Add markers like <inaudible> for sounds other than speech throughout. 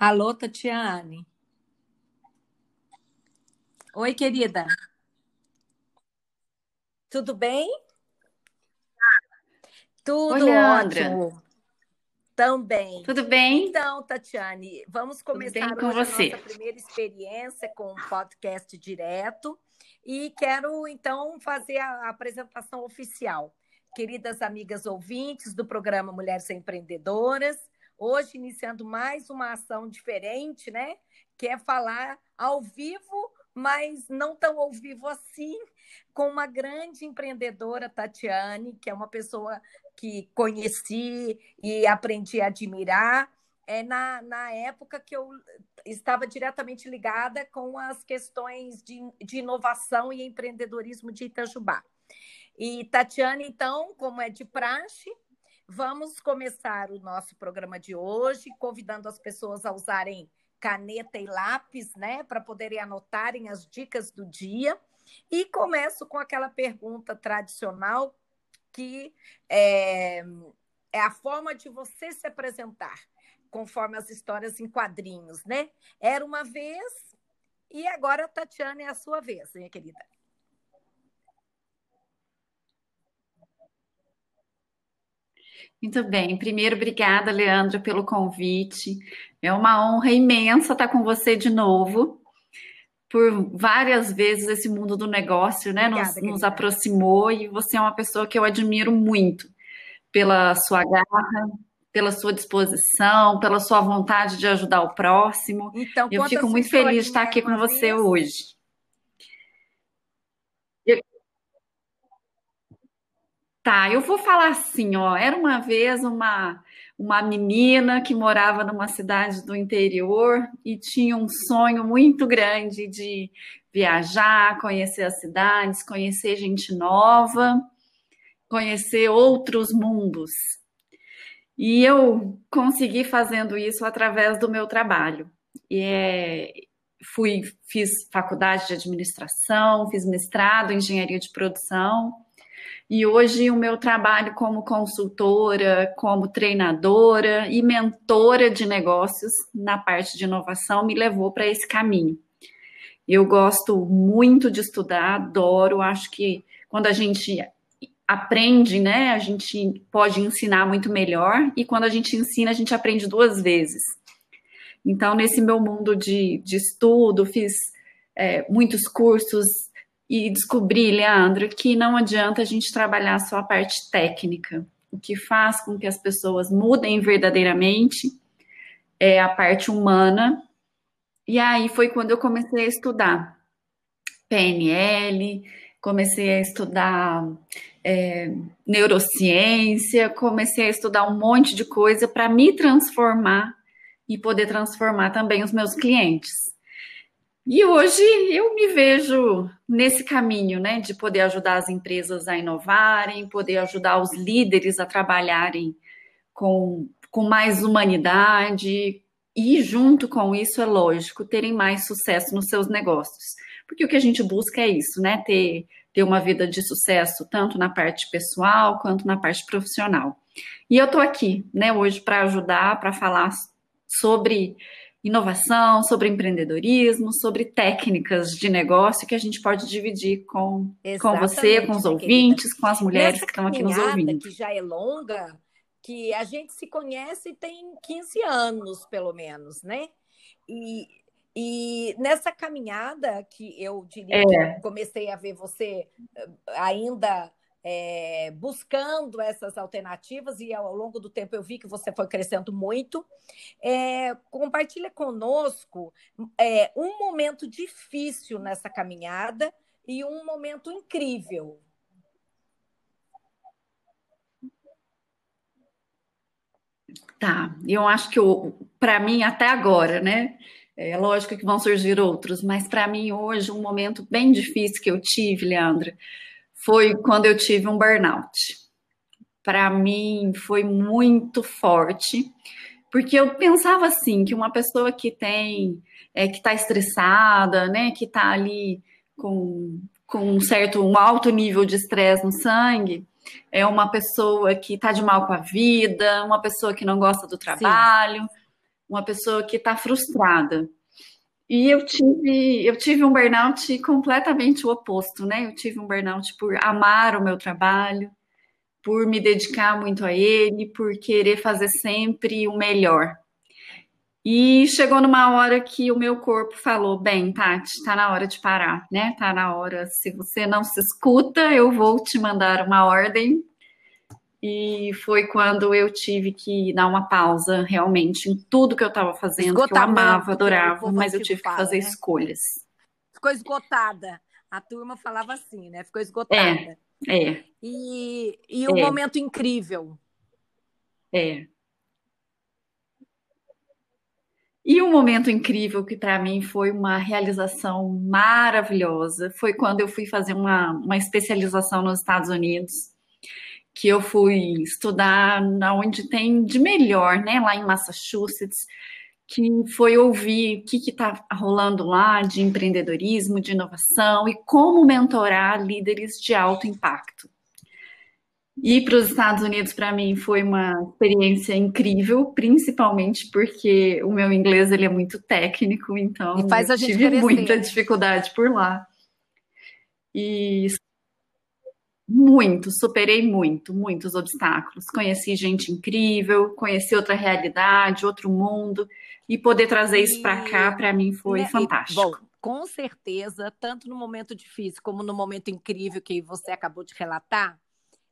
Alô, Tatiane. Oi, querida. Tudo bem? Oi, Tudo Leandra. ótimo também. Tudo bem? Então, Tatiane, vamos começar com hoje a você? nossa primeira experiência com o podcast direto e quero então fazer a apresentação oficial. Queridas amigas ouvintes do programa Mulheres Empreendedoras, hoje iniciando mais uma ação diferente, né? Que é falar ao vivo, mas não tão ao vivo assim, com uma grande empreendedora, Tatiane, que é uma pessoa que conheci e aprendi a admirar. É na, na época que eu estava diretamente ligada com as questões de, de inovação e empreendedorismo de Itajubá. E, Tatiane, então, como é de praxe, vamos começar o nosso programa de hoje, convidando as pessoas a usarem caneta e lápis, né, para poderem anotarem as dicas do dia. E começo com aquela pergunta tradicional que é, é a forma de você se apresentar, conforme as histórias em quadrinhos, né? Era uma vez e agora, Tatiana, é a sua vez, minha querida. Muito bem. Primeiro, obrigada, Leandra, pelo convite. É uma honra imensa estar com você de novo. Por várias vezes esse mundo do negócio, né, nos, Obrigada, nos querida. aproximou e você é uma pessoa que eu admiro muito pela sua garra, pela sua disposição, pela sua vontade de ajudar o próximo. Então, Eu fico muito feliz de estar aqui com você hoje. Eu- Tá, eu vou falar assim, ó. Era uma vez uma, uma menina que morava numa cidade do interior e tinha um sonho muito grande de viajar, conhecer as cidades, conhecer gente nova, conhecer outros mundos. E eu consegui fazendo isso através do meu trabalho. E é, fui, fiz faculdade de administração, fiz mestrado em engenharia de produção. E hoje o meu trabalho como consultora, como treinadora e mentora de negócios na parte de inovação me levou para esse caminho. Eu gosto muito de estudar, adoro, acho que quando a gente aprende, né, a gente pode ensinar muito melhor, e quando a gente ensina, a gente aprende duas vezes. Então, nesse meu mundo de, de estudo, fiz é, muitos cursos e descobri, Leandro, que não adianta a gente trabalhar só a parte técnica. O que faz com que as pessoas mudem verdadeiramente é a parte humana. E aí foi quando eu comecei a estudar PNL, comecei a estudar é, neurociência, comecei a estudar um monte de coisa para me transformar e poder transformar também os meus clientes. E hoje eu me vejo nesse caminho, né, de poder ajudar as empresas a inovarem, poder ajudar os líderes a trabalharem com, com mais humanidade e, junto com isso, é lógico, terem mais sucesso nos seus negócios. Porque o que a gente busca é isso, né, ter, ter uma vida de sucesso tanto na parte pessoal quanto na parte profissional. E eu estou aqui, né, hoje para ajudar, para falar sobre inovação, sobre empreendedorismo, sobre técnicas de negócio que a gente pode dividir com, com você, com os minha querida. ouvintes, com as mulheres Nessa que estão aqui nos caminhada, ouvindo. que já é longa, que a gente se conhece tem 15 anos, pelo menos, né? E, e nessa caminhada que eu diria que É, comecei a ver você eh, ainda eh, buscando essas alternativas, e ao longo do tempo eu vi que você foi crescendo muito. Eh, compartilha conosco eh, um momento difícil nessa caminhada e um momento incrível. tá. Eu acho que para mim até agora, né? É lógico que vão surgir outros, mas para mim hoje um momento bem difícil que eu tive, Leandra, foi quando eu tive um burnout. Para mim foi muito forte, porque eu pensava assim que uma pessoa que tem, é, que está estressada, né, que está ali com, com um certo, um alto nível de estresse no sangue, é uma pessoa que está de mal com a vida, uma pessoa que não gosta do Sim. trabalho. uma pessoa que está frustrada. E eu tive, eu tive um burnout completamente o oposto, né? Eu tive um burnout por amar o meu trabalho, por me dedicar muito a ele, por querer fazer sempre o melhor. E chegou numa hora que o meu corpo falou: bem, Tati, tá na hora de parar, né? Tá na hora. Se você não se escuta, eu vou te mandar uma ordem. E foi quando eu tive que dar uma pausa realmente em tudo que eu estava fazendo, que eu amava, adorava, mas eu tive que fazer né? escolhas. Ficou esgotada. A turma falava assim, né? Ficou esgotada. É. é. E, e um é. momento incrível. É. E um momento incrível que para mim foi uma realização maravilhosa foi quando eu fui fazer uma, uma especialização nos Estados Unidos, que eu fui estudar na onde tem de melhor, né, lá em Massachusetts, que foi ouvir o que está rolando lá de empreendedorismo, de inovação e como mentorar líderes de alto impacto. Ir para os Estados Unidos para mim foi uma experiência incrível, principalmente porque o meu inglês ele é muito técnico, então faz a gente tive crescer. muita dificuldade por lá. E muito, superei muito, muitos obstáculos. Conheci gente incrível, conheci outra realidade, outro mundo, e poder trazer isso para cá, para mim, foi fantástico. Bom, com certeza, tanto no momento difícil como no momento incrível que você acabou de relatar,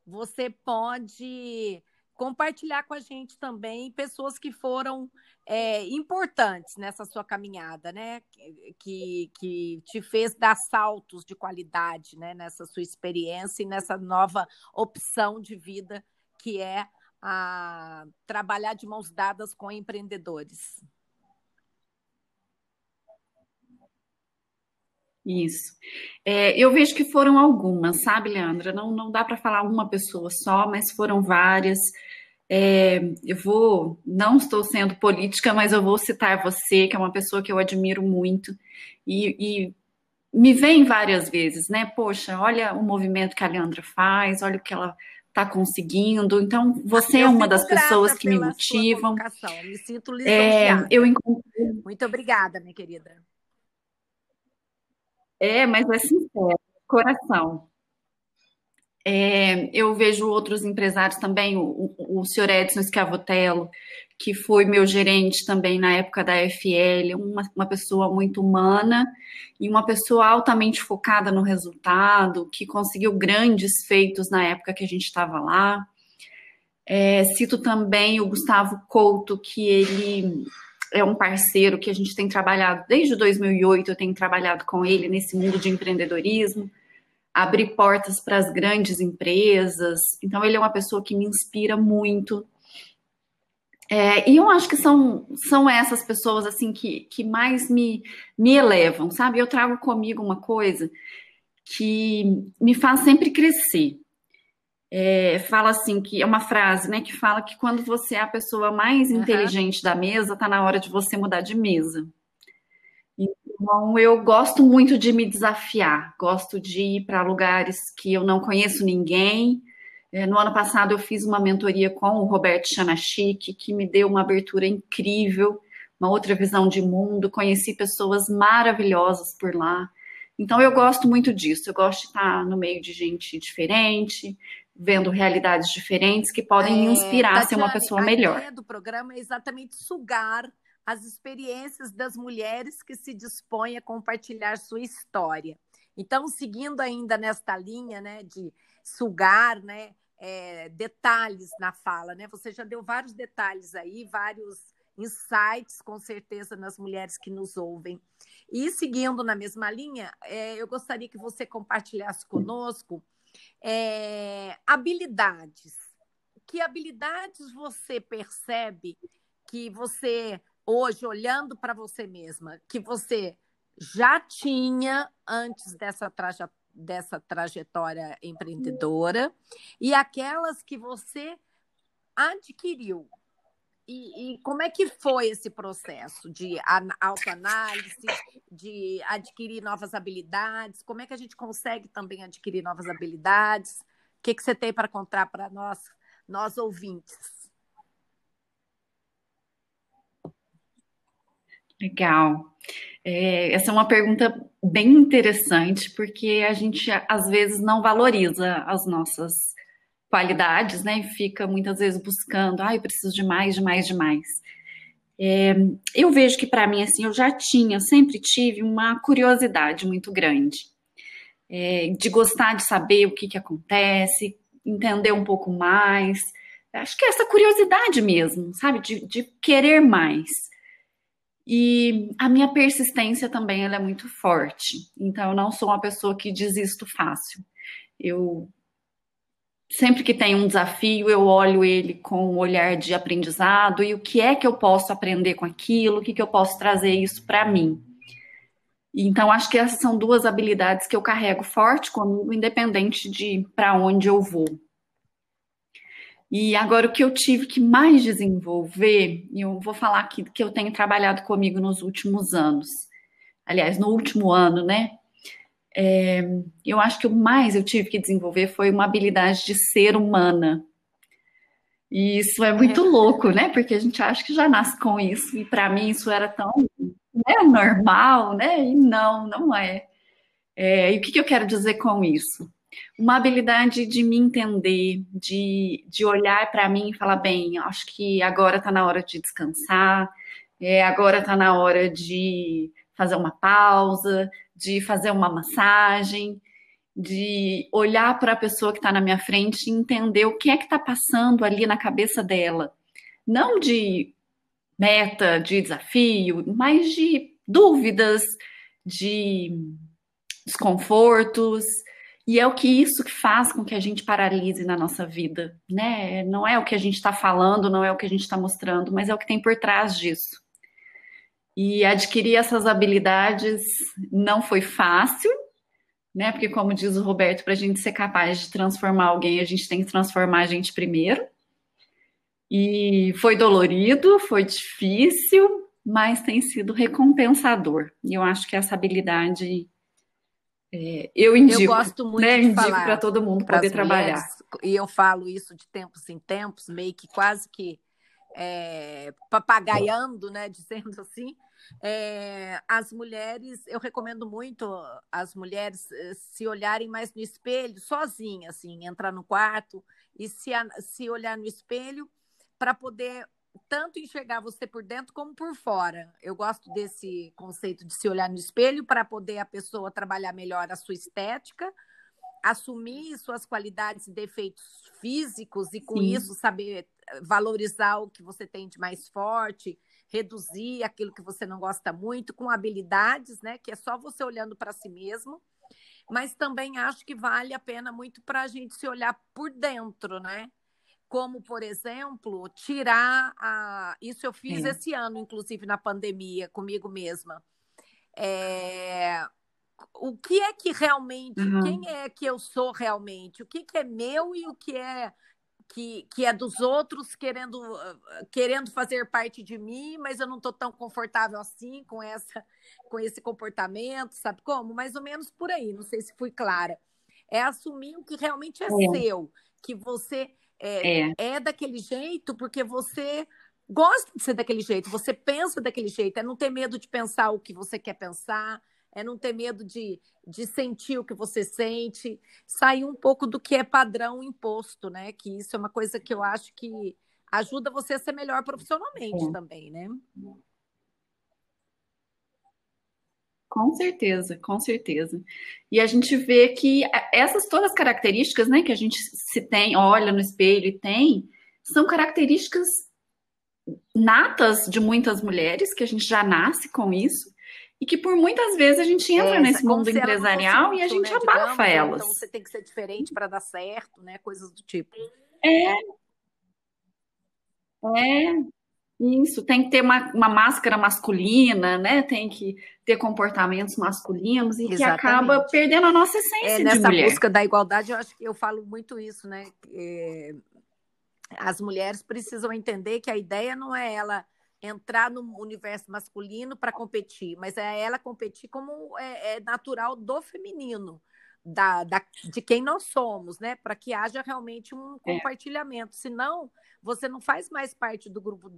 você pode compartilhar com a gente também pessoas que foram é, importantes nessa sua caminhada, né? Que, que te fez dar saltos de qualidade né? nessa sua experiência e nessa nova opção de vida que é a trabalhar de mãos dadas com empreendedores. Isso. É, eu vejo que foram algumas, sabe, Leandra? Não, não dá para falar uma pessoa só, mas foram várias. É, eu vou, não estou sendo política, mas eu vou citar você, que é uma pessoa que eu admiro muito, e, e me vem várias vezes, né? Poxa, olha o movimento que a Leandra faz, olha o que ela está conseguindo. Então, você eu é uma das pessoas que me motivam. Me sinto lisonjeada. É, eu encontrei... Muito obrigada, minha querida. É, mas é sincero, coração. É, eu vejo outros empresários também, o, o, o senhor Edson Scavotello, que foi meu gerente também na época da FL, uma, uma pessoa muito humana e uma pessoa altamente focada no resultado, que conseguiu grandes feitos na época que a gente estava lá. É, cito também o Gustavo Couto, que ele é um parceiro que a gente tem trabalhado desde 2008, eu tenho trabalhado com ele nesse mundo de empreendedorismo, abrir portas para as grandes empresas. Então, ele é uma pessoa que me inspira muito. É, e eu acho que são, são essas pessoas assim que, que mais me, me elevam, sabe? Eu trago comigo uma coisa que me faz sempre crescer é, fala assim que é uma frase, né, que fala que quando você é a pessoa mais uhum. inteligente da mesa, tá na hora de você mudar de mesa. Então, eu gosto muito de me desafiar, gosto de ir para lugares que eu não conheço ninguém. É, no ano passado, eu fiz uma mentoria com o Roberto Chanachik, que me deu uma abertura incrível, uma outra visão de mundo. Conheci pessoas maravilhosas por lá. Então, eu gosto muito disso. Eu gosto de estar no meio de gente diferente, vendo realidades diferentes que podem me inspirar é, a ser uma pessoa melhor. A ideia do programa é exatamente sugar as experiências das mulheres que se dispõem a compartilhar sua história. Então, seguindo ainda nesta linha, né, de sugar, né, é, detalhes na fala, né? Você já deu vários detalhes aí, vários insights, com certeza, nas mulheres que nos ouvem. E seguindo na mesma linha, é, eu gostaria que você compartilhasse conosco é, habilidades. Que habilidades você percebe que você, hoje, olhando para você mesma, que você já tinha antes dessa, traje, dessa trajetória empreendedora e aquelas que você adquiriu e, e, como é que foi esse processo de autoanálise, de adquirir novas habilidades? Como é que a gente consegue também adquirir novas habilidades? O que, que você tem para contar para nós, nós ouvintes? Legal. É, essa é uma pergunta bem interessante, porque a gente às vezes não valoriza as nossas qualidades, né? E fica muitas vezes buscando, ah, eu preciso de mais, de mais, de mais. É, eu vejo que para mim, assim, eu já tinha, sempre tive uma curiosidade muito grande é, de gostar de saber o que, que acontece, entender um pouco mais. Acho que é essa curiosidade mesmo, sabe? De, de querer mais. E a minha persistência também ela é muito forte. Então, eu não sou uma pessoa que desisto fácil. Eu sempre que tem um desafio, eu olho ele com um olhar de aprendizado e o que é que eu posso aprender com aquilo, o que, que eu posso trazer isso para mim. Então, acho que essas são duas habilidades que eu carrego forte comigo, independente de para onde eu vou. E agora, o que eu tive que mais desenvolver, e eu vou falar aqui que eu tenho trabalhado comigo nos últimos anos. Aliás, no último ano, né? É, eu acho que o mais eu tive que desenvolver foi uma habilidade de ser humana. E isso é muito louco, né? Porque a gente acha que já nasce com isso, e para mim isso era tão né, normal, né? E não, não é. é. E o que, que eu quero dizer com isso? Uma habilidade de me entender, de, de olhar para mim e falar, bem, acho que agora está na hora de descansar, é, agora está na hora de fazer uma pausa, de fazer uma massagem, de olhar para a pessoa que está na minha frente e entender o que é que está passando ali na cabeça dela. Não de meta, de desafio, mas de dúvidas, de desconfortos. E é o que isso que faz com que a gente paralise na nossa vida, né? Não é o que a gente está falando, não é o que a gente está mostrando, mas é o que tem por trás disso. E adquirir essas habilidades não foi fácil, né? Porque, como diz o Roberto, para a gente ser capaz de transformar alguém, a gente tem que transformar a gente primeiro. E foi dolorido, foi difícil, mas tem sido recompensador. E eu acho que essa habilidade é, eu indico, eu gosto muito né? de indico para todo mundo poder trabalhar. e eu falo isso de tempos em tempos, meio que quase que é, papagaiando, né, <laughs> dizendo assim. É, as mulheres, eu recomendo muito as mulheres eh, se olharem mais no espelho, sozinhas, assim, entrar no quarto e se, se olhar no espelho para poder tanto enxergar você por dentro como por fora. Eu gosto desse conceito de se olhar no espelho para poder a pessoa trabalhar melhor a sua estética, assumir suas qualidades e defeitos físicos e com Sim. isso saber eh, valorizar o que você tem de mais forte, reduzir aquilo que você não gosta muito com habilidades, né, que é só você olhando para si mesmo. Mas também acho que vale a pena muito para a gente se olhar por dentro, né? Como, por exemplo, tirar a. Isso eu fiz é. esse ano, inclusive na pandemia, comigo mesma. É... O que é que realmente, uhum. quem é que eu sou realmente? O que, que é meu e o que é que, que é dos outros querendo, querendo fazer parte de mim, mas eu não estou tão confortável assim com essa com esse comportamento, sabe como? Mais ou menos por aí, não sei se fui clara. É assumir o que realmente é, é. seu, que você é, é. é daquele jeito porque você gosta de ser daquele jeito, você pensa daquele jeito, é não ter medo de pensar o que você quer pensar, é não ter medo de, de sentir o que você sente, sair um pouco do que é padrão imposto, né? Que isso é uma coisa que eu acho que ajuda você a ser melhor profissionalmente é. também, né? Com certeza, com certeza. E a gente vê que essas todas as características, né, que a gente se tem, olha no espelho e tem, são características natas de muitas mulheres, que a gente já nasce com isso, e que por muitas vezes a gente entra é, nesse mundo empresarial e a gente né, abafa digamos, elas. Então você tem que ser diferente para dar certo, né? Coisas do tipo. É. É, isso, tem que ter uma, uma máscara masculina, né? Tem que ter comportamentos masculinos e Exatamente. que acaba perdendo a nossa essência é, nessa mulher. busca da igualdade, eu acho que eu falo muito isso, né? É, as mulheres precisam entender que a ideia não é ela entrar no universo masculino para competir, mas é ela competir como é, é natural do feminino. Da, da, de quem nós somos, né? Para que haja realmente um é. compartilhamento. É. Senão, você não faz mais parte do grupo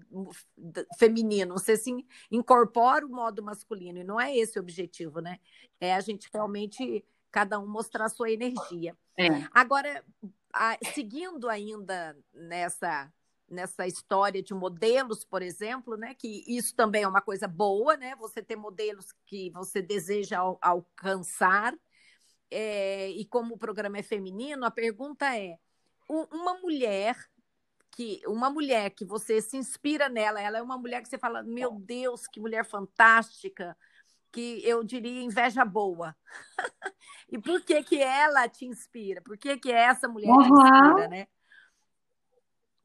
feminino, você se incorpora o modo masculino, e não é esse o objetivo, né? É a gente realmente, cada um mostrar a sua energia. É. Agora, a, seguindo ainda nessa nessa história de modelos, por exemplo, né? Que isso também é uma coisa boa, né? Você ter modelos que você deseja al alcançar. É, e como o programa é feminino, a pergunta é: uma mulher que uma mulher que você se inspira nela, ela é uma mulher que você fala, meu Deus, que mulher fantástica, que eu diria inveja boa. <laughs> e por que que ela te inspira? Por que que essa mulher uhum. te inspira, né?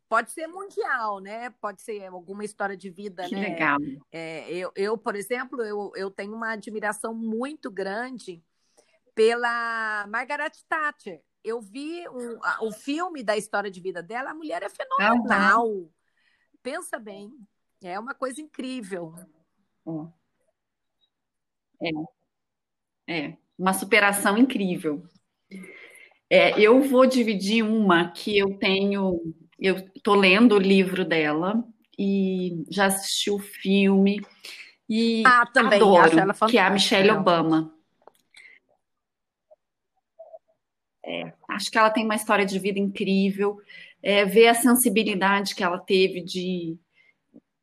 Pode ser mundial, né? Pode ser alguma história de vida, que né? Legal. É, eu, eu, por exemplo, eu, eu tenho uma admiração muito grande pela Margaret Thatcher. Eu vi um, o filme da história de vida dela, a mulher é fenomenal. Uhum. Pensa bem, é uma coisa incrível. É. É, uma superação incrível. É, eu vou dividir uma que eu tenho eu estou lendo o livro dela e já assisti o filme e ah, também, adoro, que é a Michelle Obama. É, acho que ela tem uma história de vida incrível. É, ver a sensibilidade que ela teve de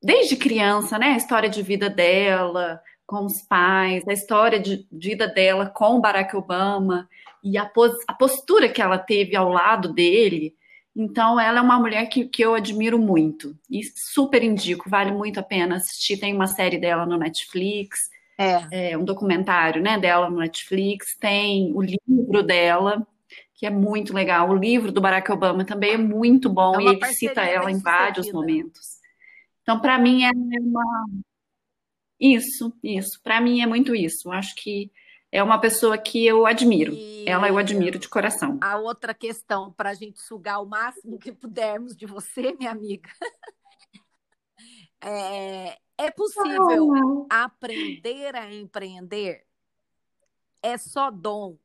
desde criança, né? A história de vida dela com os pais, a história de vida dela com Barack Obama e a, pos, a postura que ela teve ao lado dele então, ela é uma mulher que, que eu admiro muito e super indico, vale muito a pena assistir. Tem uma série dela no Netflix, é. é um documentário né, dela no Netflix, tem o livro dela, que é muito legal. O livro do Barack Obama também é muito bom é e ele cita ela em vários momentos. Então, para mim, é uma. Isso, isso. Para mim é muito isso. Eu acho que é uma pessoa que eu admiro. E Ela eu admiro de coração. A outra questão, para a gente sugar o máximo que pudermos de você, minha amiga. <laughs> É, é possível aprender a empreender? É só dom?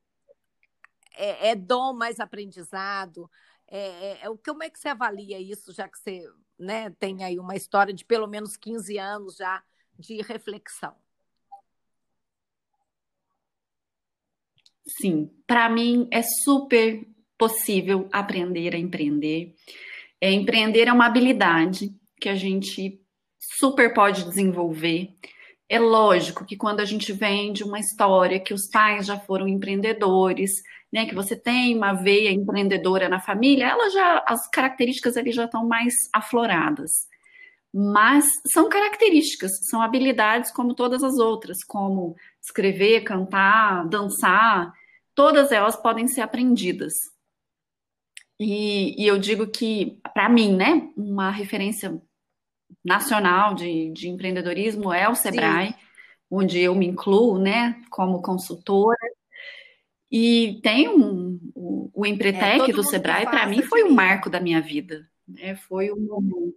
É, é dom mais aprendizado? É, é, como é que você avalia isso, já que você né, tem aí uma história de pelo menos 15 anos já de reflexão? Sim, para mim é super possível aprender a empreender. É, empreender é uma habilidade que a gente super pode desenvolver. É lógico que quando a gente vem de uma história que os pais já foram empreendedores, né, que você tem uma veia empreendedora na família, ela já as características ali já estão mais afloradas. Mas são características, são habilidades como todas as outras, como escrever, cantar, dançar, todas elas podem ser aprendidas. E, e eu digo que, para mim, né, uma referência nacional de, de empreendedorismo é o Sebrae, Sim. onde eu me incluo, né, como consultora. E tem um, o, o Empretec é, do Sebrae, para mim, foi um marco da minha vida. Né, foi um momento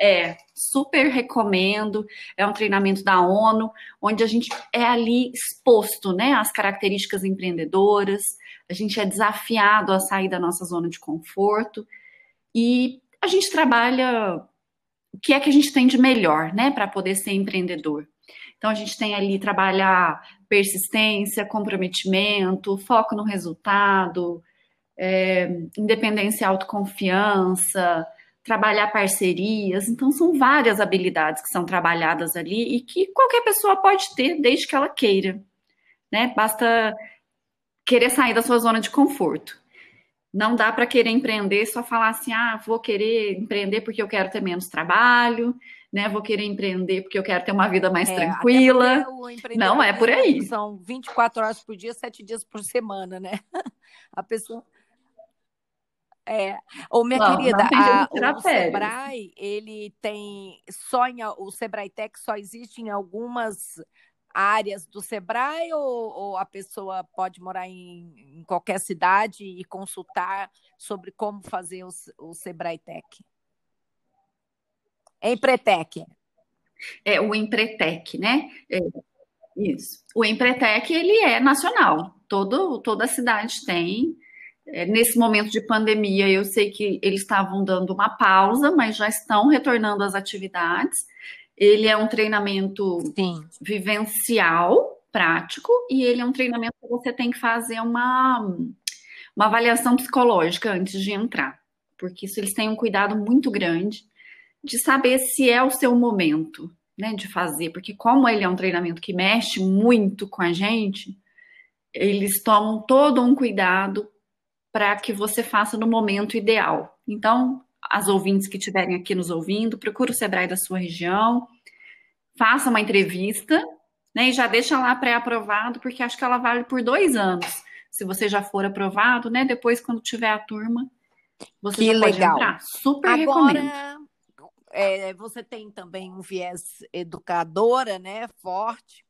é, super recomendo. É um treinamento da ONU, onde a gente é ali exposto, né, às características empreendedoras. A gente é desafiado a sair da nossa zona de conforto e a gente trabalha o que é que a gente tem de melhor, né, para poder ser empreendedor. Então a gente tem ali trabalhar persistência, comprometimento, foco no resultado, é, independência e autoconfiança, trabalhar parcerias. Então, são várias habilidades que são trabalhadas ali e que qualquer pessoa pode ter desde que ela queira. Né? Basta querer sair da sua zona de conforto. Não dá para querer empreender só falar assim: ah, vou querer empreender porque eu quero ter menos trabalho, né? Vou querer empreender porque eu quero ter uma vida mais é, tranquila. Não é por aí. São 24 horas por dia, 7 dias por semana, né? <laughs> A pessoa é. Ô, minha não, querida, não a, o Sebrae, ele tem só em, o Sebrae Tech só existe em algumas áreas do Sebrae ou, ou a pessoa pode morar em, em, qualquer cidade e consultar sobre como fazer o, o Sebrae Tech? Empretec. É o Empretec, né? É, isso. O Empretec ele é nacional. todo, toda cidade tem. É, nesse momento de pandemia, eu sei que eles estavam dando uma pausa, mas já estão retornando às atividades. Ele é um treinamento Sim. vivencial, prático, e ele é um treinamento que você tem que fazer uma, uma avaliação psicológica antes de entrar, porque isso eles têm um cuidado muito grande de saber se é o seu momento, né, de fazer, porque como ele é um treinamento que mexe muito com a gente, eles tomam todo um cuidado para que você faça no momento ideal. Então, as ouvintes que estiverem aqui nos ouvindo, procure o Sebrae da sua região, faça uma entrevista, né, e já deixa lá pré-aprovado, porque acho que ela vale por dois anos. Se você já for aprovado, né, depois quando tiver a turma, você que legal. entrar. Super Agora... recomendo. É, você tem também um viés educadora, né, forte,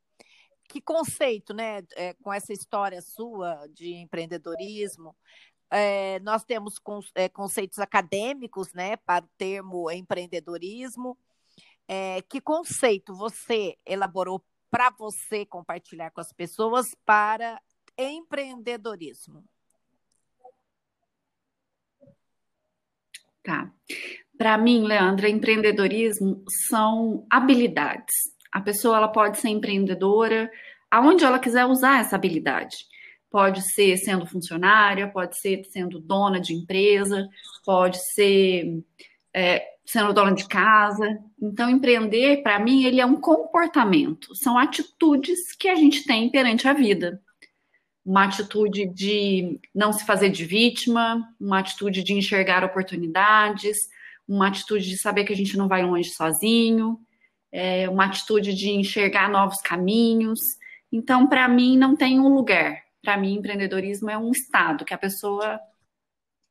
que conceito, né, é, com essa história sua de empreendedorismo, é, nós temos con, é, conceitos acadêmicos, né, para o termo empreendedorismo. É, que conceito você elaborou para você compartilhar com as pessoas para empreendedorismo? Tá. Para mim, Leandra, empreendedorismo são habilidades a pessoa ela pode ser empreendedora aonde ela quiser usar essa habilidade. Pode ser sendo funcionária, pode ser sendo dona de empresa, pode ser é, sendo dona de casa. Então, empreender, para mim, ele é um comportamento, são atitudes que a gente tem perante a vida. Uma atitude de não se fazer de vítima, uma atitude de enxergar oportunidades, uma atitude de saber que a gente não vai longe sozinho, é, uma atitude de enxergar novos caminhos. Então, para mim, não tem um lugar. Para mim, empreendedorismo é um estado que a pessoa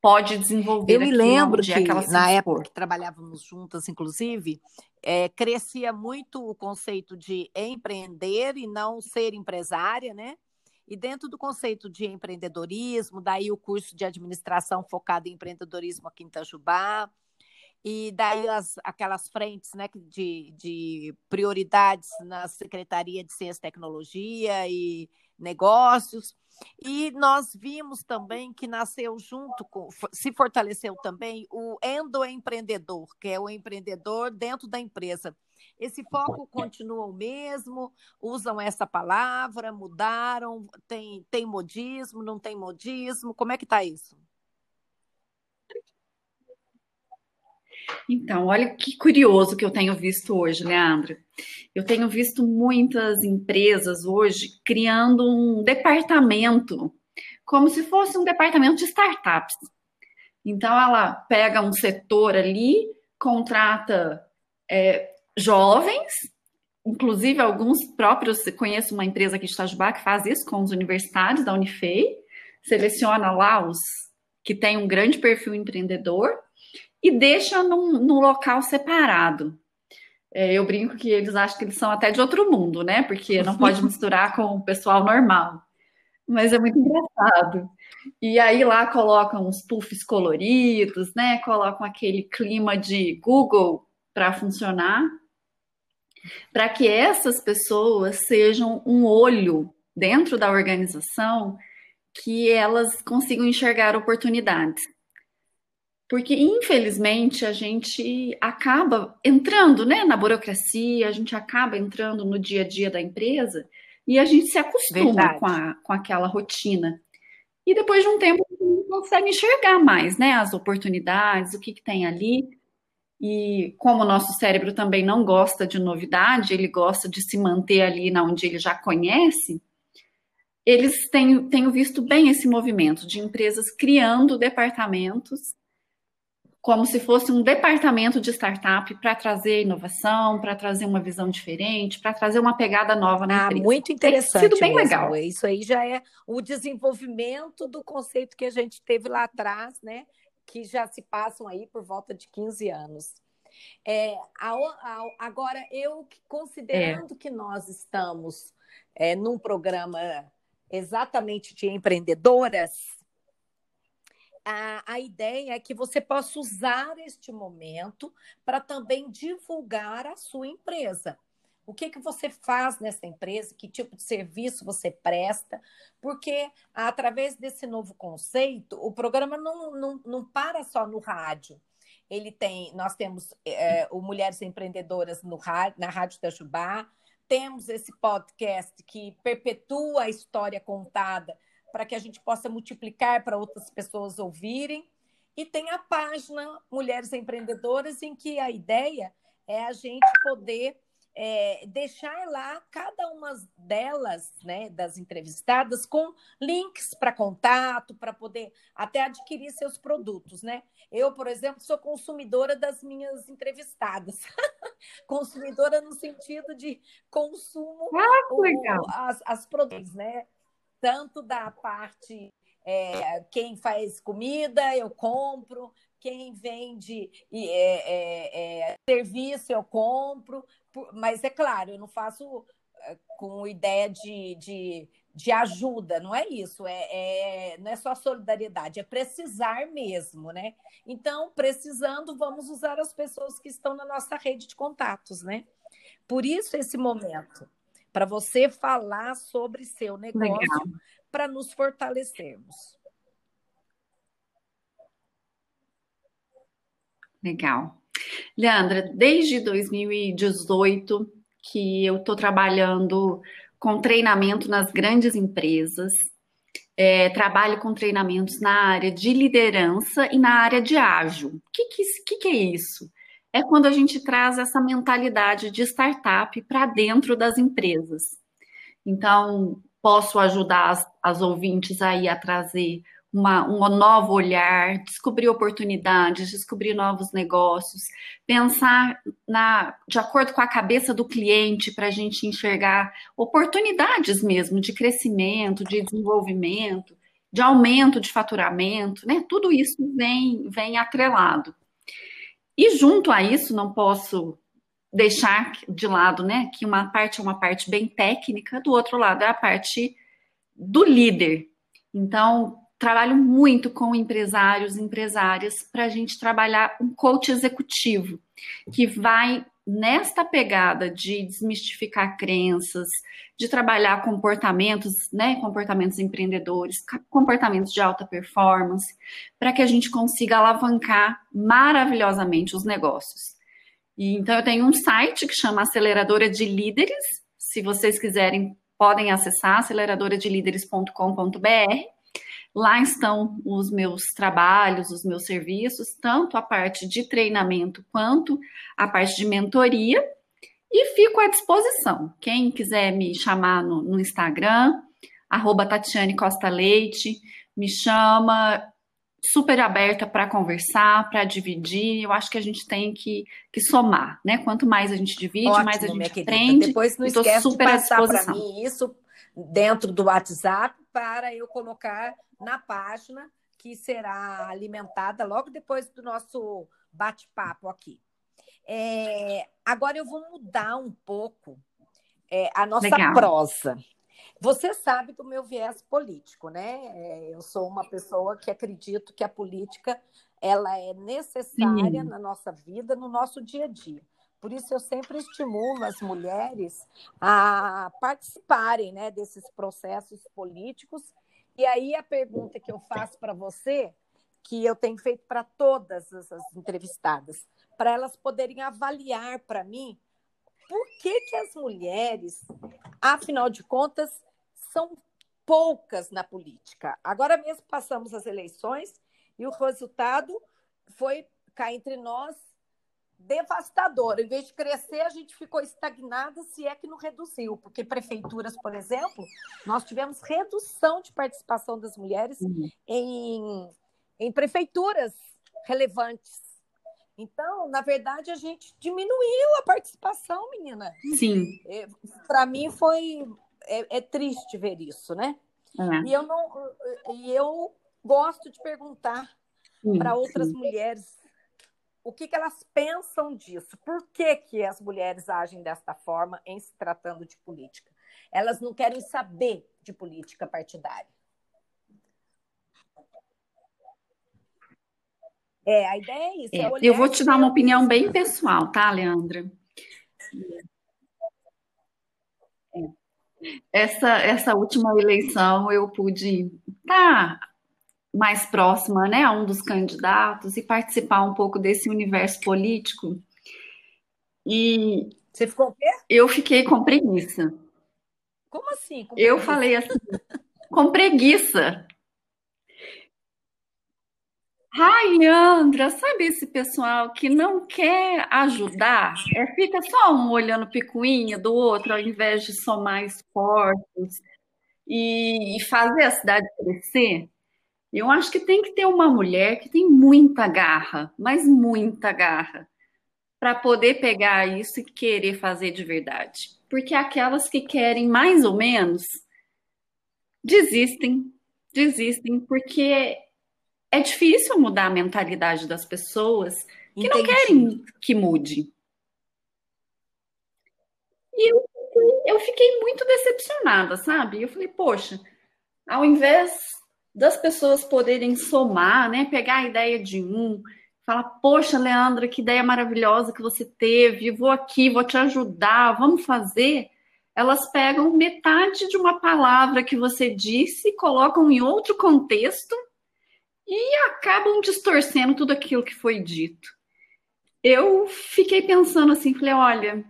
pode desenvolver. Eu me lembro que, que na época que trabalhávamos juntas, inclusive, é, crescia muito o conceito de empreender e não ser empresária, né? E dentro do conceito de empreendedorismo, daí o curso de administração focado em empreendedorismo aqui em Itajubá, e daí as, aquelas frentes né, de, de prioridades na Secretaria de Ciência e Tecnologia e Negócios. E nós vimos também que nasceu junto com, se fortaleceu também o endoempreendedor, que é o empreendedor dentro da empresa. Esse foco continua o mesmo? Usam essa palavra? Mudaram? Tem, tem modismo? Não tem modismo? Como é que está isso? Então, olha que curioso que eu tenho visto hoje, Leandra. Eu tenho visto muitas empresas hoje criando um departamento, como se fosse um departamento de startups. Então, ela pega um setor ali, contrata é, jovens, inclusive alguns próprios, conheço uma empresa aqui de Itajubá que faz isso com os universitários da Unifei, seleciona lá os que têm um grande perfil empreendedor e deixa num, num local separado. É, eu brinco que eles acham que eles são até de outro mundo, né? Porque não <laughs> pode misturar com o pessoal normal. Mas é muito engraçado. E aí lá colocam os puffs coloridos, né? Colocam aquele clima de Google para funcionar, para que essas pessoas sejam um olho dentro da organização que elas consigam enxergar oportunidades. Porque, infelizmente, a gente acaba entrando né, na burocracia, a gente acaba entrando no dia a dia da empresa e a gente se acostuma com, a, com aquela rotina. E depois de um tempo, a gente não consegue enxergar mais né, as oportunidades, o que, que tem ali. E como o nosso cérebro também não gosta de novidade, ele gosta de se manter ali na onde ele já conhece, eles têm, têm visto bem esse movimento de empresas criando departamentos como se fosse um departamento de startup para trazer inovação, para trazer uma visão diferente, para trazer uma pegada nova na ah, empresa. Muito interessante. Tem sido bem mesmo. legal. Isso aí já é o desenvolvimento do conceito que a gente teve lá atrás, né? Que já se passam aí por volta de 15 anos. É, a, a, agora, eu considerando é. que nós estamos é, num programa exatamente de empreendedoras, a, a ideia é que você possa usar este momento para também divulgar a sua empresa. o que, que você faz nessa empresa, que tipo de serviço você presta, porque através desse novo conceito, o programa não, não, não para só no rádio. Ele tem, nós temos é, o Mulheres Empreendedoras no rádio, na Rádio Itajubá, temos esse podcast que perpetua a história contada para que a gente possa multiplicar para outras pessoas ouvirem. E tem a página Mulheres Empreendedoras, em que a ideia é a gente poder é, deixar lá cada uma delas, né, das entrevistadas, com links para contato, para poder até adquirir seus produtos, né? Eu, por exemplo, sou consumidora das minhas entrevistadas. <laughs> consumidora no sentido de consumo ah, as, as produtos, né? Tanto da parte é, quem faz comida, eu compro, quem vende é, é, é, serviço, eu compro, mas é claro, eu não faço eh, com ideia de, de, de ajuda, não é isso, é, é, não é só solidariedade, é precisar mesmo, né? Então, precisando, vamos usar as pessoas que estão na nossa rede de contatos, né? Por isso esse momento, para você falar sobre seu negócio, para nos fortalecermos. Legal. Leandra, desde 2018 que eu estou trabalhando com treinamento nas grandes empresas, é, trabalho com treinamentos na área de liderança e na área de ágil. O que, que, que, é isso? É quando a gente traz essa mentalidade de startup para dentro das empresas. Então, posso ajudar as, as ouvintes aí a trazer uma, um novo olhar, descobrir oportunidades, descobrir novos negócios, pensar na, de acordo com a cabeça do cliente para a gente enxergar oportunidades mesmo de crescimento, de desenvolvimento, de aumento de faturamento, né? Tudo isso vem, vem atrelado. E junto a isso, não posso deixar de lado, né, que uma parte é uma parte bem técnica, do outro lado é a parte do líder. Então, trabalho muito com empresários e empresárias para a gente trabalhar um coach executivo que vai nesta pegada de desmistificar crenças, de trabalhar comportamentos, né, comportamentos empreendedores, comportamentos de alta performance, para que a gente consiga alavancar maravilhosamente os negócios. E, então eu tenho um site que chama Aceleradora de Líderes, se vocês quiserem podem acessar aceleradora-de-líderes.com.br Lá estão os meus trabalhos, os meus serviços, tanto a parte de treinamento quanto a parte de mentoria. E fico à disposição. Quem quiser me chamar no, no Instagram, arroba Tatiane Costa Leite, me chama, super aberta para conversar, para dividir. Eu acho que a gente tem que, que somar, né? Quanto mais a gente divide, Ótimo, mais a gente aprende. Depois não esquece super de passar para mim isso dentro do WhatsApp para eu colocar na página que será alimentada logo depois do nosso bate-papo aqui. É, agora eu vou mudar um pouco é, a nossa Legal. prosa. Você sabe do meu viés político, né? É, eu sou uma pessoa que acredito que a política ela é necessária na nossa vida, no nosso dia a dia. Por isso eu sempre estimulo as mulheres a participarem né, desses processos políticos e aí a pergunta que eu faço para você, que eu tenho feito para todas as entrevistadas, para elas poderem avaliar para mim por que, que as mulheres, afinal de contas, são poucas na política. Agora mesmo passamos as eleições e o resultado foi cá entre nós devastador. Em vez de crescer, a gente ficou estagnada, se é que não reduziu, porque prefeituras, por exemplo, nós tivemos redução de participação das mulheres uhum. em, em prefeituras relevantes. Então, na verdade, a gente diminuiu a participação, menina. Sim. É, Para mim foi é, é, triste ver isso, né? Uhum. E eu não e eu gosto de perguntar para outras sim. mulheres o que, que elas pensam disso? Por que, que as mulheres agem desta forma em se tratando de política? Elas não querem saber de política partidária. É, a ideia é isso. É, é eu vou te dar uma opinião bem pessoal, tá, Leandra? essa, essa última eleição eu pude estar mais próxima né, a um dos candidatos e participar um pouco desse universo político. E você ficou o quê? Eu fiquei com preguiça. Como assim? Com eu falei assim, com preguiça. Ai, Leandra, sabe esse pessoal que não quer ajudar? É, fica só um olhando picuinha do outro, ao invés de somar esforços e, e fazer a cidade crescer? Eu acho que tem que ter uma mulher que tem muita garra, mas muita garra, para poder pegar isso e querer fazer de verdade. Porque aquelas que querem mais ou menos desistem, desistem, porque é difícil mudar a mentalidade das pessoas que Entendi. não querem que mude. E eu, eu fiquei muito decepcionada, sabe? Eu falei, poxa, ao invés das pessoas poderem somar, né, pegar a ideia de um, falar, poxa, Leandra, que ideia maravilhosa que você teve, vou aqui, vou te ajudar, vamos fazer. Elas pegam metade de uma palavra que você disse, colocam em outro contexto e acabam distorcendo tudo aquilo que foi dito. Eu fiquei pensando assim, falei, olha,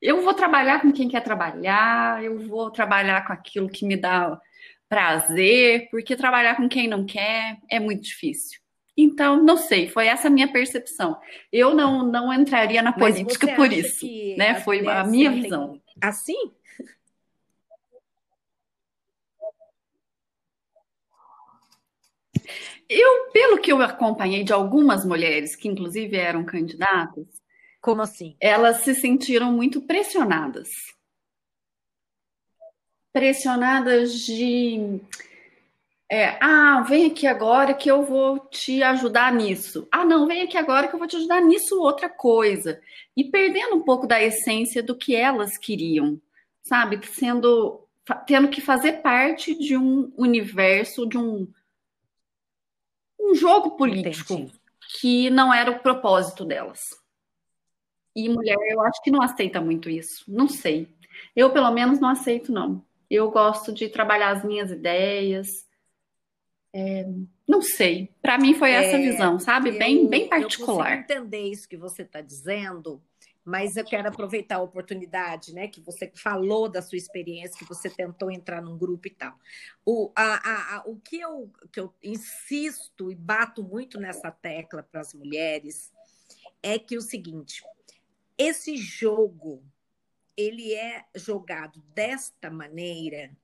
eu vou trabalhar com quem quer trabalhar, eu vou trabalhar com aquilo que me dá prazer, porque trabalhar com quem não quer é muito difícil. Então, não sei, foi essa a minha percepção. Eu não, não entraria na política por isso, né? Foi a minha visão. Assim? Eu, pelo que eu acompanhei de algumas mulheres que inclusive eram candidatas, como assim? Elas se sentiram muito pressionadas. Pressionadas de é, ah, vem aqui agora que eu vou te ajudar nisso. Ah, não, vem aqui agora que eu vou te ajudar nisso outra coisa. E perdendo um pouco da essência do que elas queriam, sabe? Sendo tendo que fazer parte de um universo, de um um jogo político Entendi. que não era o propósito delas. E mulher, eu acho que não aceita muito isso. Não sei. Eu, pelo menos, não aceito, não. Eu gosto de trabalhar as minhas ideias. É, não sei. Para mim foi essa é, visão, sabe? Eu, bem, bem particular. Eu entender isso que você está dizendo, mas eu quero aproveitar a oportunidade, né? Que você falou da sua experiência, que você tentou entrar num grupo e tal. O, a, a, a, o que, eu, que eu insisto e bato muito nessa tecla para as mulheres é que o seguinte: esse jogo ele é jogado desta maneira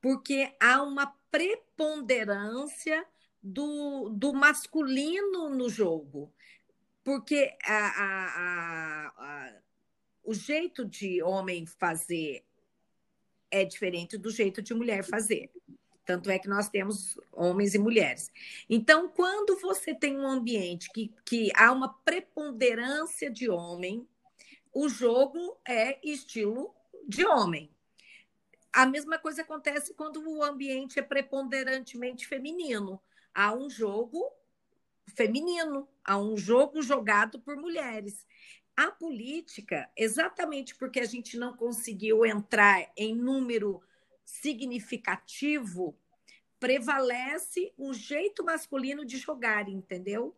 porque há uma preponderância do, do masculino no jogo porque a, a, a, o jeito de homem fazer é diferente do jeito de mulher fazer. Tanto é que nós temos homens e mulheres. Então, quando você tem um ambiente que, que há uma preponderância de homem, o jogo é estilo de homem. A mesma coisa acontece quando o ambiente é preponderantemente feminino. Há um jogo feminino, a um jogo jogado por mulheres. A política, exatamente porque a gente não conseguiu entrar em número significativo, prevalece o jeito masculino de jogar, entendeu?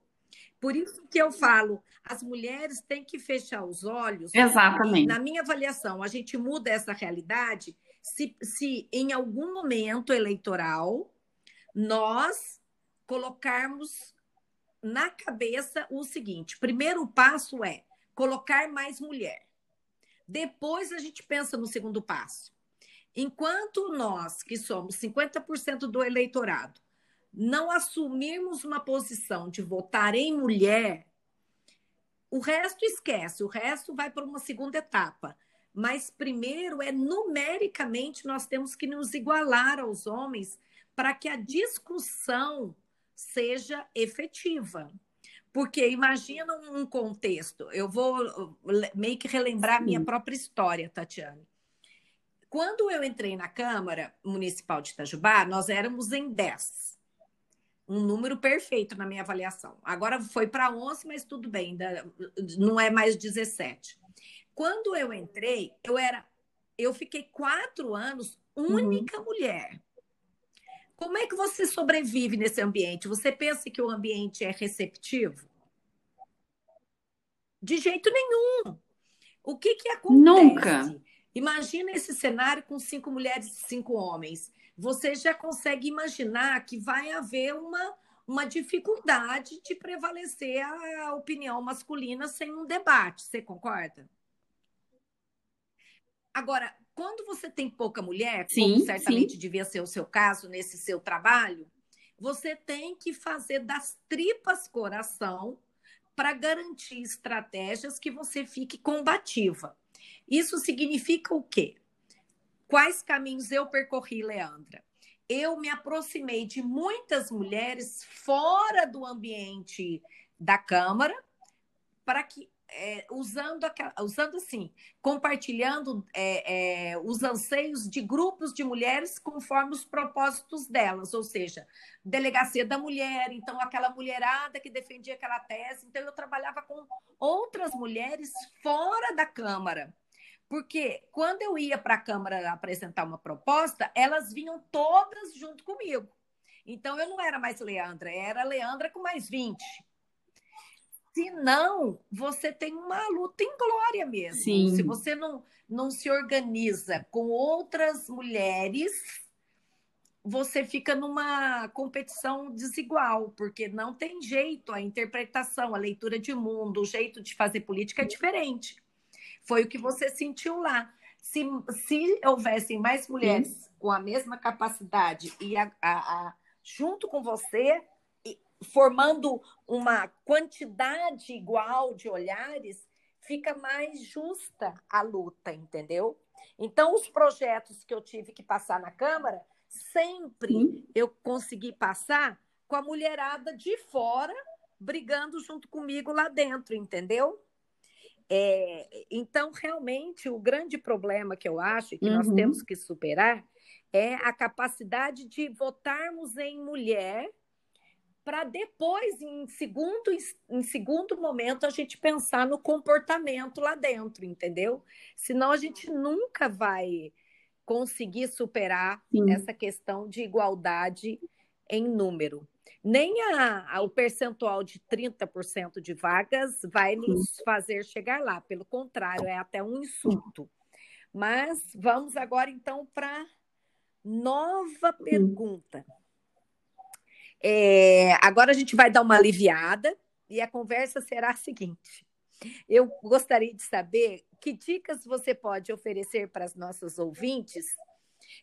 Por isso que eu falo, as mulheres têm que fechar os olhos. Exatamente. E, na minha avaliação, a gente muda essa realidade se, se em algum momento eleitoral nós colocarmos na cabeça o seguinte: primeiro passo é colocar mais mulher. Depois a gente pensa no segundo passo. Enquanto nós, que somos 50% do eleitorado, não assumirmos uma posição de votar em mulher, o resto esquece, o resto vai para uma segunda etapa. Mas primeiro é numericamente nós temos que nos igualar aos homens para que a discussão seja efetiva. Porque imagina um contexto, eu vou meio que relembrar Sim. minha própria história, Tatiane. Quando eu entrei na Câmara Municipal de Itajubá, nós éramos em 10. Um número perfeito na minha avaliação. Agora foi para 11, mas tudo bem, ainda não é mais 17. Quando eu entrei, eu era eu fiquei quatro anos única uhum. mulher. Como é que você sobrevive nesse ambiente? Você pensa que o ambiente é receptivo? De jeito nenhum. O que que acontece? Nunca. Imagina esse cenário com cinco mulheres e cinco homens. Você já consegue imaginar que vai haver uma, uma dificuldade de prevalecer a opinião masculina sem um debate. Você concorda? Agora, quando você tem pouca mulher, sim, como certamente sim. devia ser o seu caso nesse seu trabalho, você tem que fazer das tripas coração para garantir estratégias que você fique combativa. Isso significa o quê? Quais caminhos eu percorri, Leandra? Eu me aproximei de muitas mulheres fora do ambiente da Câmara para que é, usando, usando assim, compartilhando é, é, os anseios de grupos de mulheres conforme os propósitos delas, ou seja, delegacia da mulher, então aquela mulherada que defendia aquela tese. Então eu trabalhava com outras mulheres fora da Câmara. Porque quando eu ia para a Câmara apresentar uma proposta, elas vinham todas junto comigo. Então eu não era mais Leandra, era Leandra com mais 20. Se não, você tem uma luta em glória mesmo. Sim. Se você não, não se organiza com outras mulheres, você fica numa competição desigual, porque não tem jeito, a interpretação, a leitura de mundo, o jeito de fazer política é diferente. Foi o que você sentiu lá. Se, se houvessem mais mulheres Sim. com a mesma capacidade e a, a, a, junto com você, formando uma quantidade igual de olhares, fica mais justa a luta, entendeu? Então, os projetos que eu tive que passar na Câmara, sempre Sim. eu consegui passar com a mulherada de fora brigando junto comigo lá dentro, entendeu? É, então, realmente, o grande problema que eu acho que uhum. nós temos que superar é a capacidade de votarmos em mulher para depois, em segundo, em segundo momento, a gente pensar no comportamento lá dentro, entendeu? Senão a gente nunca vai conseguir superar Sim. essa questão de igualdade em número. Nem a, a, o percentual de 30% de vagas vai nos fazer chegar lá, pelo contrário, é até um insulto. Mas vamos agora então para nova pergunta. É, agora a gente vai dar uma aliviada e a conversa será a seguinte. Eu gostaria de saber que dicas você pode oferecer para as nossas ouvintes,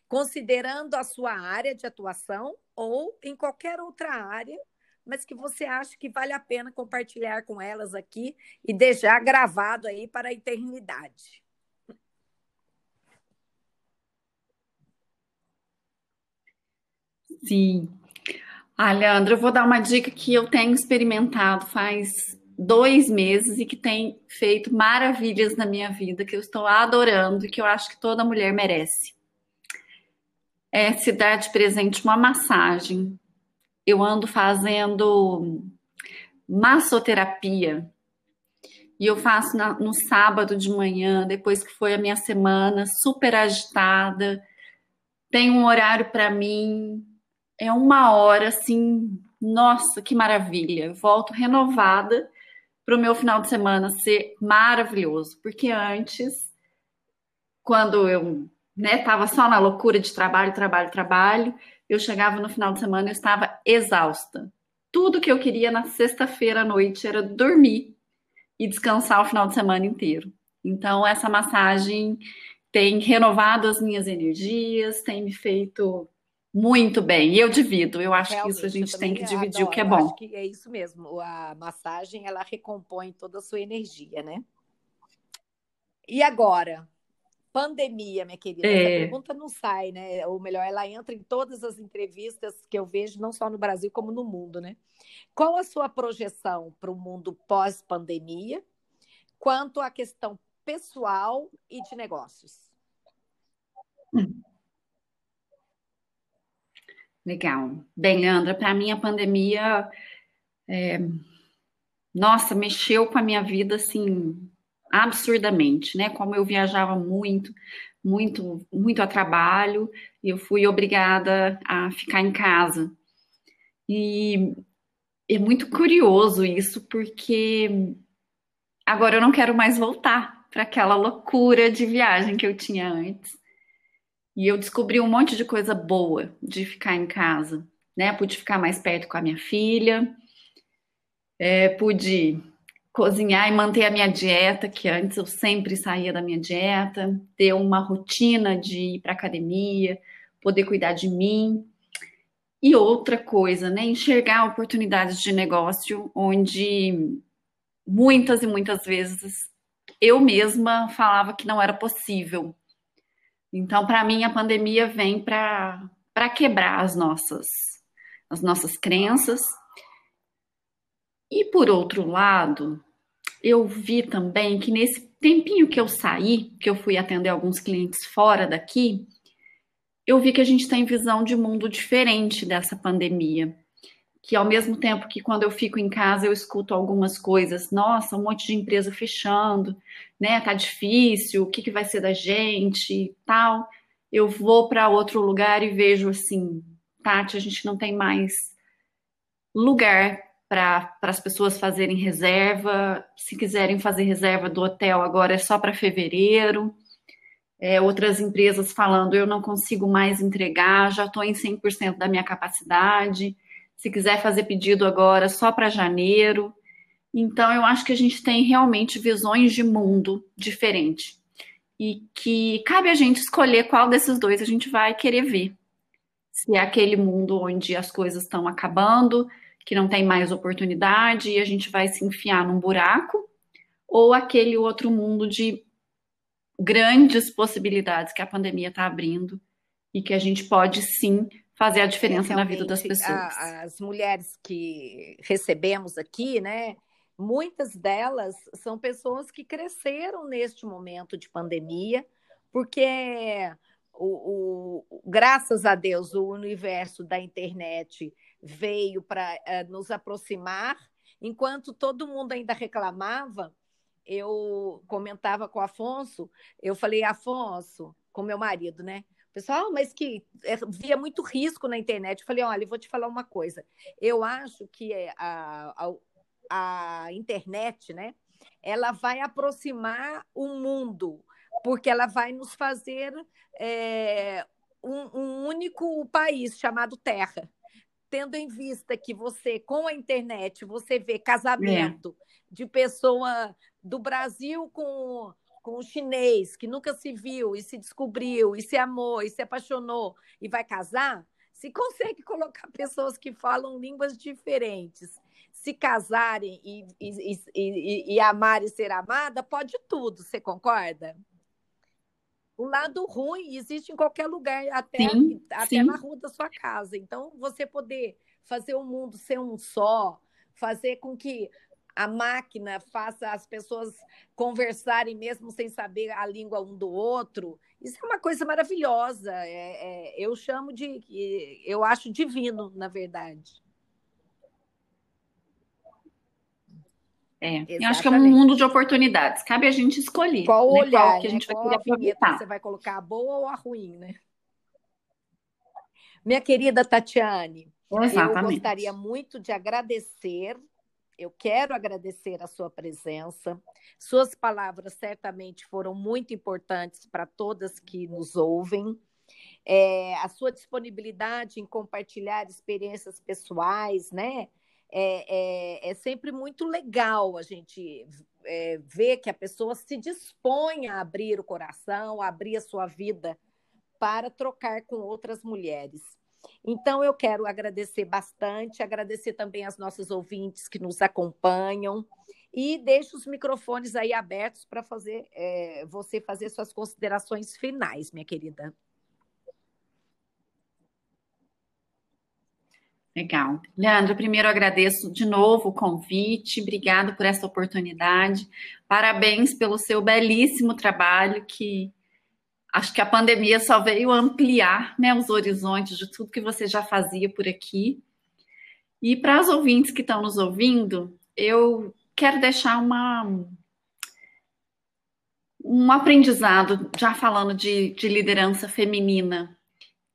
considerando a sua área de atuação ou em qualquer outra área, mas que você acha que vale a pena compartilhar com elas aqui e deixar gravado aí para a eternidade. Sim, ah, eu vou dar uma dica que eu tenho experimentado faz dois meses e que tem feito maravilhas na minha vida, que eu estou adorando e que eu acho que toda mulher merece. É se dar de presente uma massagem. Eu ando fazendo massoterapia e eu faço na, no sábado de manhã, depois que foi a minha semana super agitada. Tem um horário para mim, é uma hora assim, nossa, que maravilha. volto renovada para o meu final de semana ser maravilhoso, porque antes, quando eu né, só na loucura de trabalho, trabalho, trabalho, eu chegava no final de semana e estava exausta. Tudo que eu queria na sexta-feira à noite era dormir e descansar o final de semana inteiro. Então, essa massagem tem renovado as minhas energias, tem me feito muito bem, e eu divido. Eu acho Realmente, que isso a gente tem que dividir adoro. o que é bom. Eu acho que é isso mesmo. A massagem ela recompõe toda a sua energia, né? E agora, pandemia, minha querida. É. Essa pergunta não sai, né? Ou melhor, ela entra em todas as entrevistas que eu vejo, não só no Brasil, como no mundo, né? Qual a sua projeção para o mundo pós-pandemia, quanto à questão pessoal e de negócios? Legal. Bem, Leandra, para mim a pandemia, é, nossa, mexeu com a minha vida assim absurdamente, né? Como eu viajava muito, muito, muito a trabalho, eu fui obrigada a ficar em casa. E é muito curioso isso, porque agora eu não quero mais voltar para aquela loucura de viagem que eu tinha antes. E eu descobri um monte de coisa boa de ficar em casa, né? Pude ficar mais perto com a minha filha, é, pude cozinhar e manter a minha dieta, que antes eu sempre saía da minha dieta, ter uma rotina de ir para academia, poder cuidar de mim. E outra coisa, né, enxergar oportunidades de negócio onde muitas e muitas vezes eu mesma falava que não era possível. Então, para mim, a pandemia vem para quebrar as nossas, as nossas crenças e por outro lado, eu vi também que nesse tempinho que eu saí, que eu fui atender alguns clientes fora daqui, eu vi que a gente tem visão de mundo diferente dessa pandemia. Que ao mesmo tempo que quando eu fico em casa eu escuto algumas coisas, nossa, um monte de empresa fechando, né? Tá difícil, o que, que vai ser da gente tal. Eu vou para outro lugar e vejo assim, Tati, a gente não tem mais lugar para as pessoas fazerem reserva. Se quiserem fazer reserva do hotel agora é só para fevereiro. É, outras empresas falando eu não consigo mais entregar, já estou em 100% da minha capacidade. Se quiser fazer pedido agora, só para janeiro. Então, eu acho que a gente tem realmente visões de mundo diferente e que cabe a gente escolher qual desses dois a gente vai querer ver. Se é aquele mundo onde as coisas estão acabando, que não tem mais oportunidade e a gente vai se enfiar num buraco, ou aquele outro mundo de grandes possibilidades que a pandemia está abrindo e que a gente pode sim fazer a diferença na vida das pessoas. A, as mulheres que recebemos aqui, né? Muitas delas são pessoas que cresceram neste momento de pandemia, porque o, o, graças a Deus o universo da internet veio para uh, eh, nos aproximar, enquanto todo mundo ainda reclamava, eu comentava com o Afonso, eu falei, Afonso, com meu marido, né? Pessoal, mas que é, via muito risco na internet. Eu falei, olha, eu vou te falar uma coisa. Eu acho que é a, a, a internet, né? Ela vai aproximar o mundo, porque ela vai nos fazer é, um, um único país chamado Terra tendo em vista que você, com a internet, você vê casamento é. de pessoa do Brasil com, com o chinês, que nunca se viu e se descobriu, e se amou, e se apaixonou, e vai casar, se consegue <laughs> colocar pessoas que falam línguas diferentes se casarem e, e, e, e, amar e ser amada, pode tudo, você concorda? O lado ruim existe em qualquer lugar, até, sim, até sim. na rua da sua casa. Então, você poder fazer o mundo ser um só, fazer com que a máquina faça as pessoas conversarem mesmo sem saber a língua um do outro. Isso é uma coisa maravilhosa. É, é, eu chamo de. Eu acho divino, na verdade. É, eu acho que é um mundo de oportunidades. Cabe a gente escolher. Qual né? olhar, qual que a gente né? vai querer aproveitar. Você vai colocar a boa ou a ruim, né? Minha querida Tatiane, Exatamente. eu gostaria muito de agradecer. Eu quero agradecer a sua presença. Suas palavras certamente foram muito importantes para todas que nos ouvem. É, a sua disponibilidade em compartilhar experiências pessoais, né? É, é, é sempre muito legal a gente é, ver que a pessoa se dispõe a abrir o coração, a abrir a sua vida para trocar com outras mulheres. Então, eu quero agradecer bastante, agradecer também as nossas ouvintes que nos acompanham e deixo os microfones aí abertos para fazer é, você fazer suas considerações finais, minha querida. Legal. Leandro, primeiro agradeço de novo o convite, obrigado por essa oportunidade, parabéns pelo seu belíssimo trabalho, que acho que a pandemia só veio ampliar né, os horizontes de tudo que você já fazia por aqui. E para os ouvintes que estão nos ouvindo, eu quero deixar uma, um aprendizado, já falando de, de liderança feminina,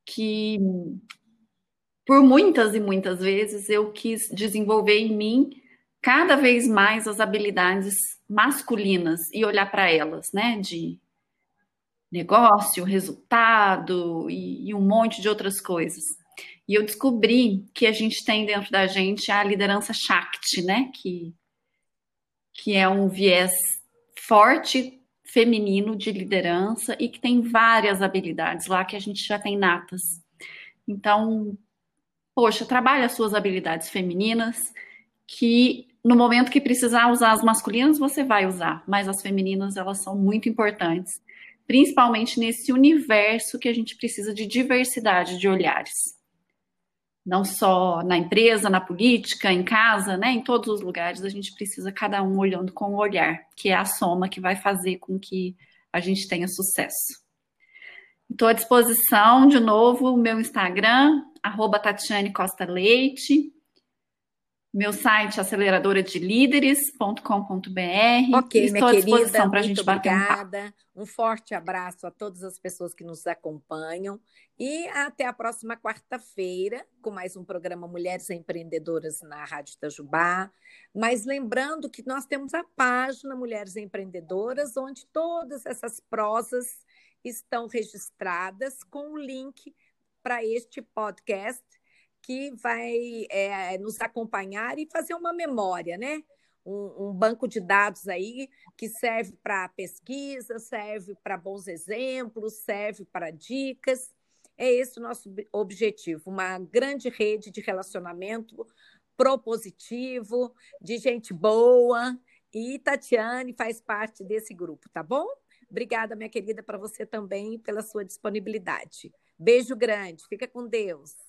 que por muitas e muitas vezes eu quis desenvolver em mim cada vez mais as habilidades masculinas e olhar para elas, né? De negócio, resultado e, e, um monte de outras coisas. E eu descobri que a gente tem dentro da gente a liderança Shakti, né? Que, que é um viés forte feminino de liderança e que tem várias habilidades lá que a gente já tem natas. Então, poxa, trabalhe as suas habilidades femininas que no momento que precisar usar as masculinas, você vai usar, mas as femininas, elas são muito importantes, principalmente nesse universo que a gente precisa de diversidade de olhares. Não só na empresa, na política, em casa, né? Em todos os lugares, a gente precisa cada um olhando com o olhar, que é a soma que vai fazer com que a gente tenha sucesso. Estou à disposição, de novo, o meu Instagram, arroba Tatiane Costa Leite. Meu site aceleradora de líderes.com.br. Ok, Estou à disposição para a gente bater obrigada. Um, um forte abraço a todas as pessoas que nos acompanham e até a próxima quarta-feira com mais um programa Mulheres Empreendedoras na Rádio Itajubá. Mas lembrando que nós temos a página Mulheres Empreendedoras, onde todas essas prosas estão registradas com o link para este podcast que vai é, nos acompanhar e fazer uma memória, né? Um, um banco de dados aí que serve para pesquisa, serve para bons exemplos, serve para dicas. É esse o nosso objetivo, uma grande rede de relacionamento propositivo, de gente boa. E Tatiane faz parte desse grupo, tá bom? Obrigada, minha querida, para você também pela sua disponibilidade. Beijo grande, fica com Deus.